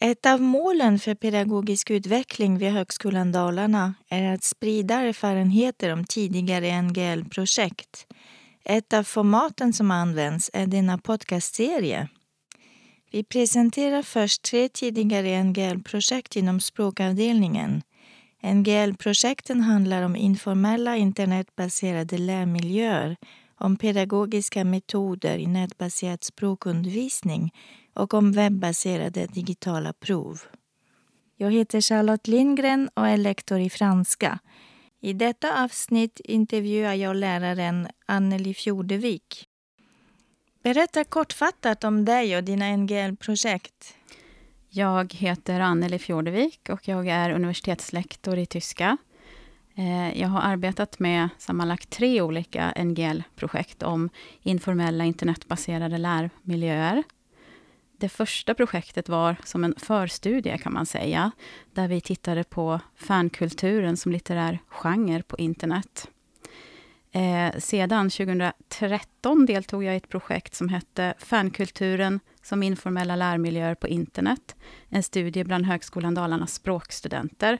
Ett av målen för pedagogisk utveckling vid Högskolan Dalarna är att sprida erfarenheter om tidigare NGL-projekt. Ett av formaten som används är denna podcastserie. Vi presenterar först tre tidigare NGL-projekt inom språkavdelningen. NGL-projekten handlar om informella internetbaserade lärmiljöer, om pedagogiska metoder i nätbaserad språkundervisning och om webbaserade digitala prov. Jag heter Charlotte Lindgren och är lektor i franska. I detta avsnitt intervjuar jag läraren Anneli Fjordevik. Berätta kortfattat om dig och dina NGL-projekt. Jag heter Anneli Fjordevik och jag är universitetslektor i tyska. Eh, jag har arbetat med sammanlagt tre olika NGL-projekt om informella internetbaserade lärmiljöer. Det första projektet var som en förstudie kan man säga, där vi tittade på fankulturen som litterär genre på internet. Eh, sedan 2013 deltog jag i ett projekt som hette Fankulturen som informella lärmiljöer på internet. En studie bland Högskolan Dalarnas språkstudenter.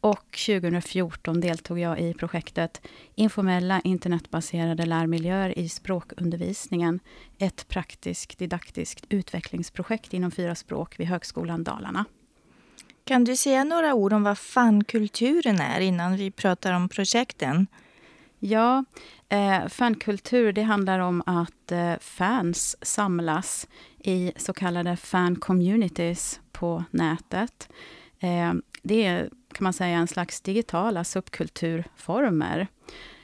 Och 2014 deltog jag i projektet Informella internetbaserade lärmiljöer i språkundervisningen. Ett praktiskt didaktiskt utvecklingsprojekt inom fyra språk vid Högskolan Dalarna. Kan du säga några ord om vad fankulturen är innan vi pratar om projekten? Ja, eh, fankultur det handlar om att eh, fans samlas i så kallade fan communities på nätet. Eh, det är kan man säga en slags digitala subkulturformer.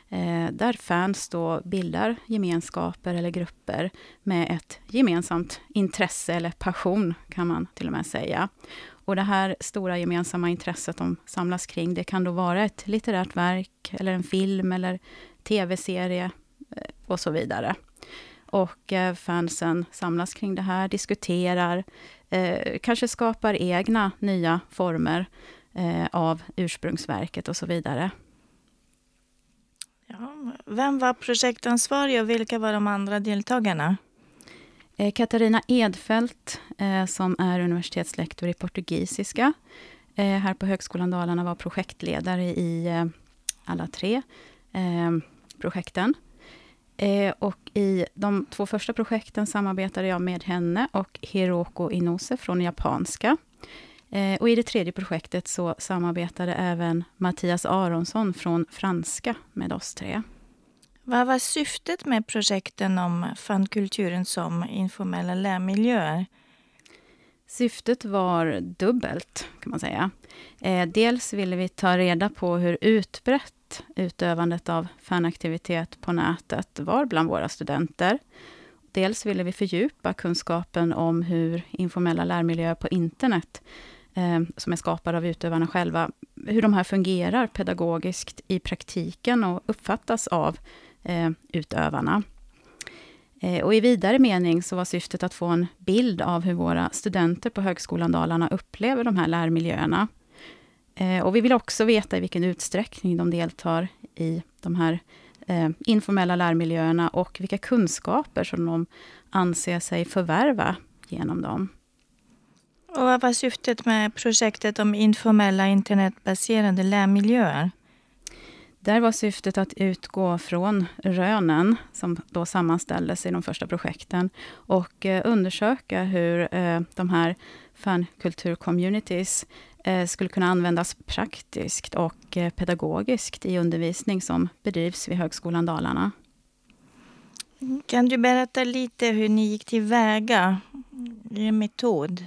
Eh, där fans då bildar gemenskaper eller grupper med ett gemensamt intresse eller passion, kan man till och med säga. Och det här stora gemensamma intresset de samlas kring, det kan då vara ett litterärt verk, eller en film, eller tv-serie eh, och så vidare. Och eh, fansen samlas kring det här, diskuterar, eh, kanske skapar egna nya former eh, av ursprungsverket och så vidare. Ja, vem var projektansvarig och vilka var de andra deltagarna? Eh, Katarina Edfält, eh, som är universitetslektor i portugisiska, eh, här på Högskolan Dalarna var projektledare i eh, alla tre eh, projekten. och i de två första projekten samarbetade jag med henne och Hiroko Inose från japanska. Eh, och i det tredje projektet så samarbetade även Mattias Aronsson från franska med oss tre. Vad var syftet med projekten om fankulturen som informella lärmiljöer? Syftet var dubbelt, kan man säga. Eh, dels ville vi ta reda på hur utbrett utövandet av fanaktivitet på nätet var bland våra studenter. Dels ville vi fördjupa kunskapen om hur informella lärmiljöer på internet Eh, som är skapade av utövarna själva, hur de här fungerar pedagogiskt i praktiken och uppfattas av eh, utövarna. Eh, och i vidare mening så var syftet att få en bild av hur våra studenter på Högskolan Dalarna upplever de här lärmiljöerna. Eh, och vi vill också veta i vilken utsträckning de deltar i de här eh, informella lärmiljöerna och vilka kunskaper som de anser sig förvärva genom dem. Och vad var syftet med projektet om informella internetbaserade lärmiljöer? Där var syftet att utgå från rönen som då sammanställdes i de första projekten och eh, undersöka hur eh, de här fankultur-communities eh, skulle kunna användas praktiskt och pedagogiskt i undervisning som bedrivs vid Högskolan Dalarna. Kan du berätta lite hur ni gick tillväga, er metod?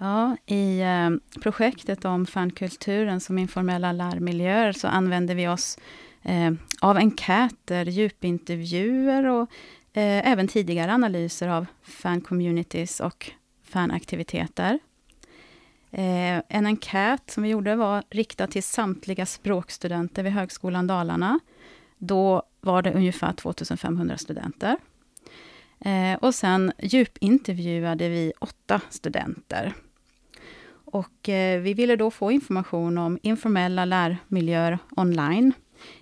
Ja, i eh, projektet om fankulturen som informella lärmiljöer så använder vi oss eh, av enkäter, djupintervjuer och eh, även tidigare analyser av fan-communities och fanaktiviteter. Eh, en enkät som vi gjorde var riktad till samtliga språkstudenter vid Högskolan Dalarna. Då var det ungefär 2500 studenter. Eh, och sen djupintervjuade vi åtta studenter och eh, vi ville då få information om informella lärmiljöer online.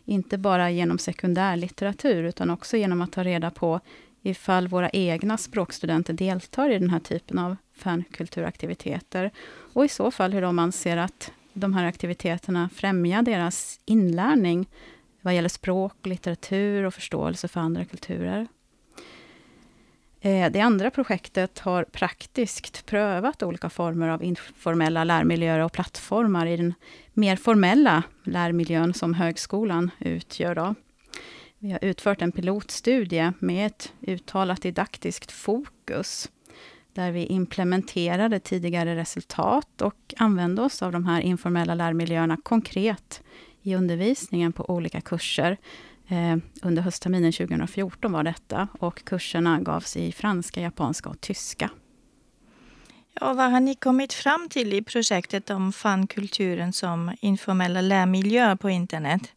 Inte bara genom sekundärlitteratur, utan också genom att ta reda på ifall våra egna språkstudenter deltar i den här typen av fankulturaktiviteter. Och i så fall hur de anser att de här aktiviteterna främjar deras inlärning vad gäller språk, litteratur och förståelse för andra kulturer. Eh, det andra projektet har praktiskt prövat olika former av informella lärmiljöer och plattformar i den mer formella lärmiljön som högskolan utgör. Då. Vi har utfört en pilotstudie med ett uttalat didaktiskt fokus där vi implementerade tidigare resultat och använde oss av de här informella lärmiljöerna konkret i undervisningen på olika kurser. Eh, under höstterminen 2014 var detta och kurserna gavs i franska, japanska och tyska. Ja, vad har ni kommit fram till i projektet om fankulturen som informella lärmiljöer på internet?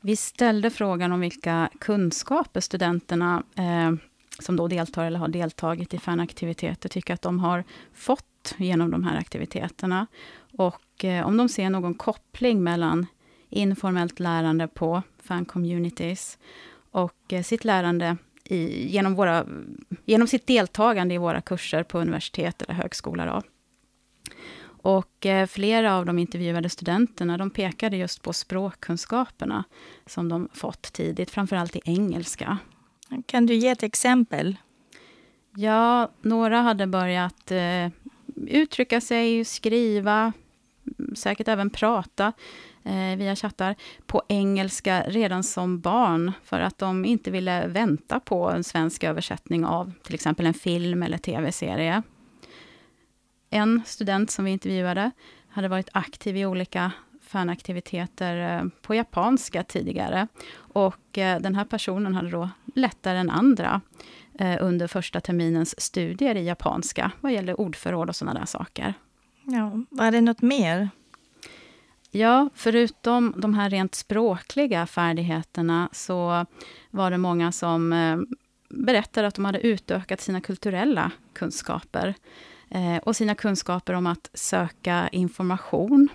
Vi ställde frågan om vilka kunskaper studenterna eh, som då deltar eller har deltagit i fanaktiviteter tycker att de har fått genom de här aktiviteterna. Och eh, om de ser någon koppling mellan informellt lärande på fan-communities och eh, sitt lärande i, genom, våra, genom sitt deltagande i våra kurser på universitet eller högskola. Då. Och eh, flera av de intervjuade studenterna de pekade just på språkkunskaperna som de fått tidigt, framförallt i engelska. Kan du ge ett exempel? Ja, några hade börjat eh, uttrycka sig, skriva, säkert även prata eh, via chattar på engelska redan som barn, för att de inte ville vänta på en svensk översättning av till exempel en film eller tv-serie. En student som vi intervjuade hade varit aktiv i olika fanaktiviteter eh, på japanska tidigare. Och eh, den här personen hade då lättare än andra eh, under första terminens studier i japanska, vad gäller ordförråd och sådana där saker. Ja, var det något mer? Ja, förutom de här rent språkliga färdigheterna så var det många som eh, berättade att de hade utökat sina kulturella kunskaper eh, och sina kunskaper om att söka information.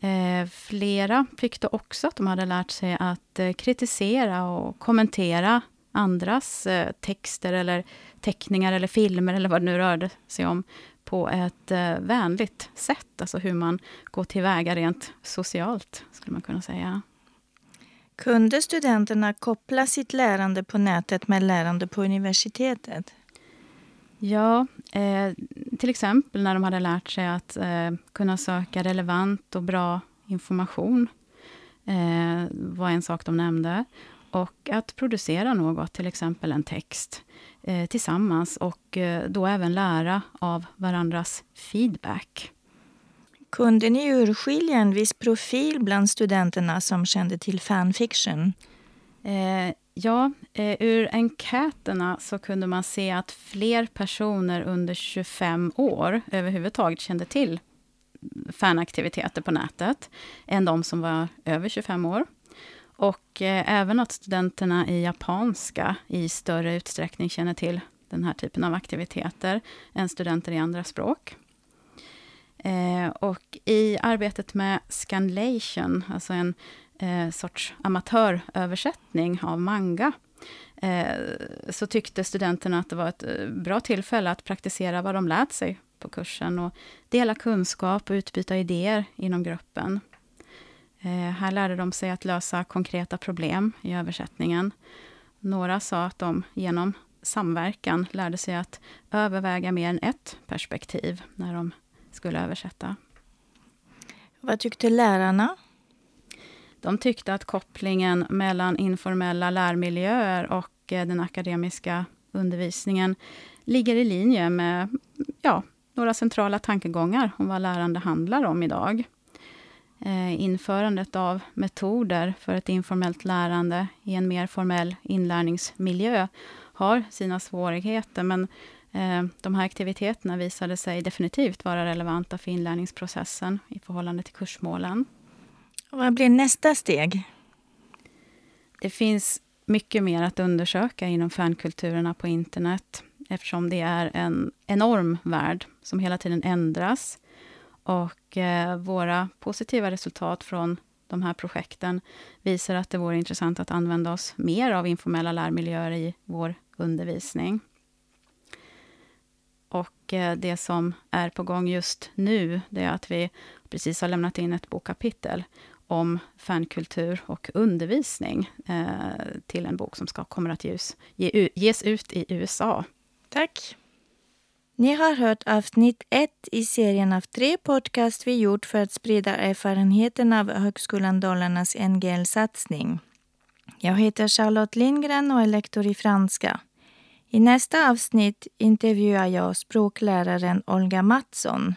Eh, flera tyckte också att de hade lärt sig att eh, kritisera och kommentera andras texter eller teckningar eller filmer eller vad det nu rörde sig om på ett eh, vänligt sätt. Alltså hur man går tillväga rent socialt, skulle man kunna säga. Kunde studenterna koppla sitt lärande på nätet med lärande på universitetet? Ja, eh, till exempel när de hade lärt sig att eh, kunna söka relevant och bra information, eh, var en sak de nämnde. Och att producera något, till exempel en text, eh, tillsammans och eh, då även lära av varandras feedback. Kunde ni urskilja en viss profil bland studenterna som kände till fanfiction? Eh, Ja, eh, ur enkäterna så kunde man se att fler personer under 25 år överhuvudtaget kände till fanaktiviteter på nätet, än de som var över 25 år. Och eh, även att studenterna i japanska i större utsträckning känner till den här typen av aktiviteter, än studenter i andra språk. Eh, och i arbetet med Scanlation, alltså en eh, sorts amatöröversättning av manga, eh, så tyckte studenterna att det var ett eh, bra tillfälle att praktisera vad de lärt sig på kursen och dela kunskap och utbyta idéer inom gruppen. Eh, här lärde de sig att lösa konkreta problem i översättningen. Några sa att de genom samverkan lärde sig att överväga mer än ett perspektiv när de skulle översätta. Vad tyckte lärarna? De tyckte att kopplingen mellan informella lärmiljöer och eh, den akademiska undervisningen ligger i linje med ja, några centrala tankegångar om vad lärande handlar om idag. Eh, införandet av metoder för ett informellt lärande i en mer formell inlärningsmiljö har sina svårigheter, men eh, de här aktiviteterna visade sig definitivt vara relevanta för inlärningsprocessen i förhållande till kursmålen. Vad blir nästa steg? Det finns mycket mer att undersöka inom fankulturerna på internet eftersom det är en enorm värld som hela tiden ändras. Och eh, våra positiva resultat från de här projekten visar att det vore intressant att använda oss mer av informella lärmiljöer i vår undervisning. Och eh, det som är på gång just nu, det är att vi precis har lämnat in ett bokkapitel om fankultur och undervisning eh, till en bok som ska, kommer att ges, ge, ges ut i USA. Tack. Ni har hört avsnitt ett i serien av tre podcast vi gjort för att sprida erfarenheten av Högskolan Dalarnas NGL-satsning. Jag heter Charlotte Lindgren och är lektor i franska. I nästa avsnitt intervjuar jag språkläraren Olga Mattsson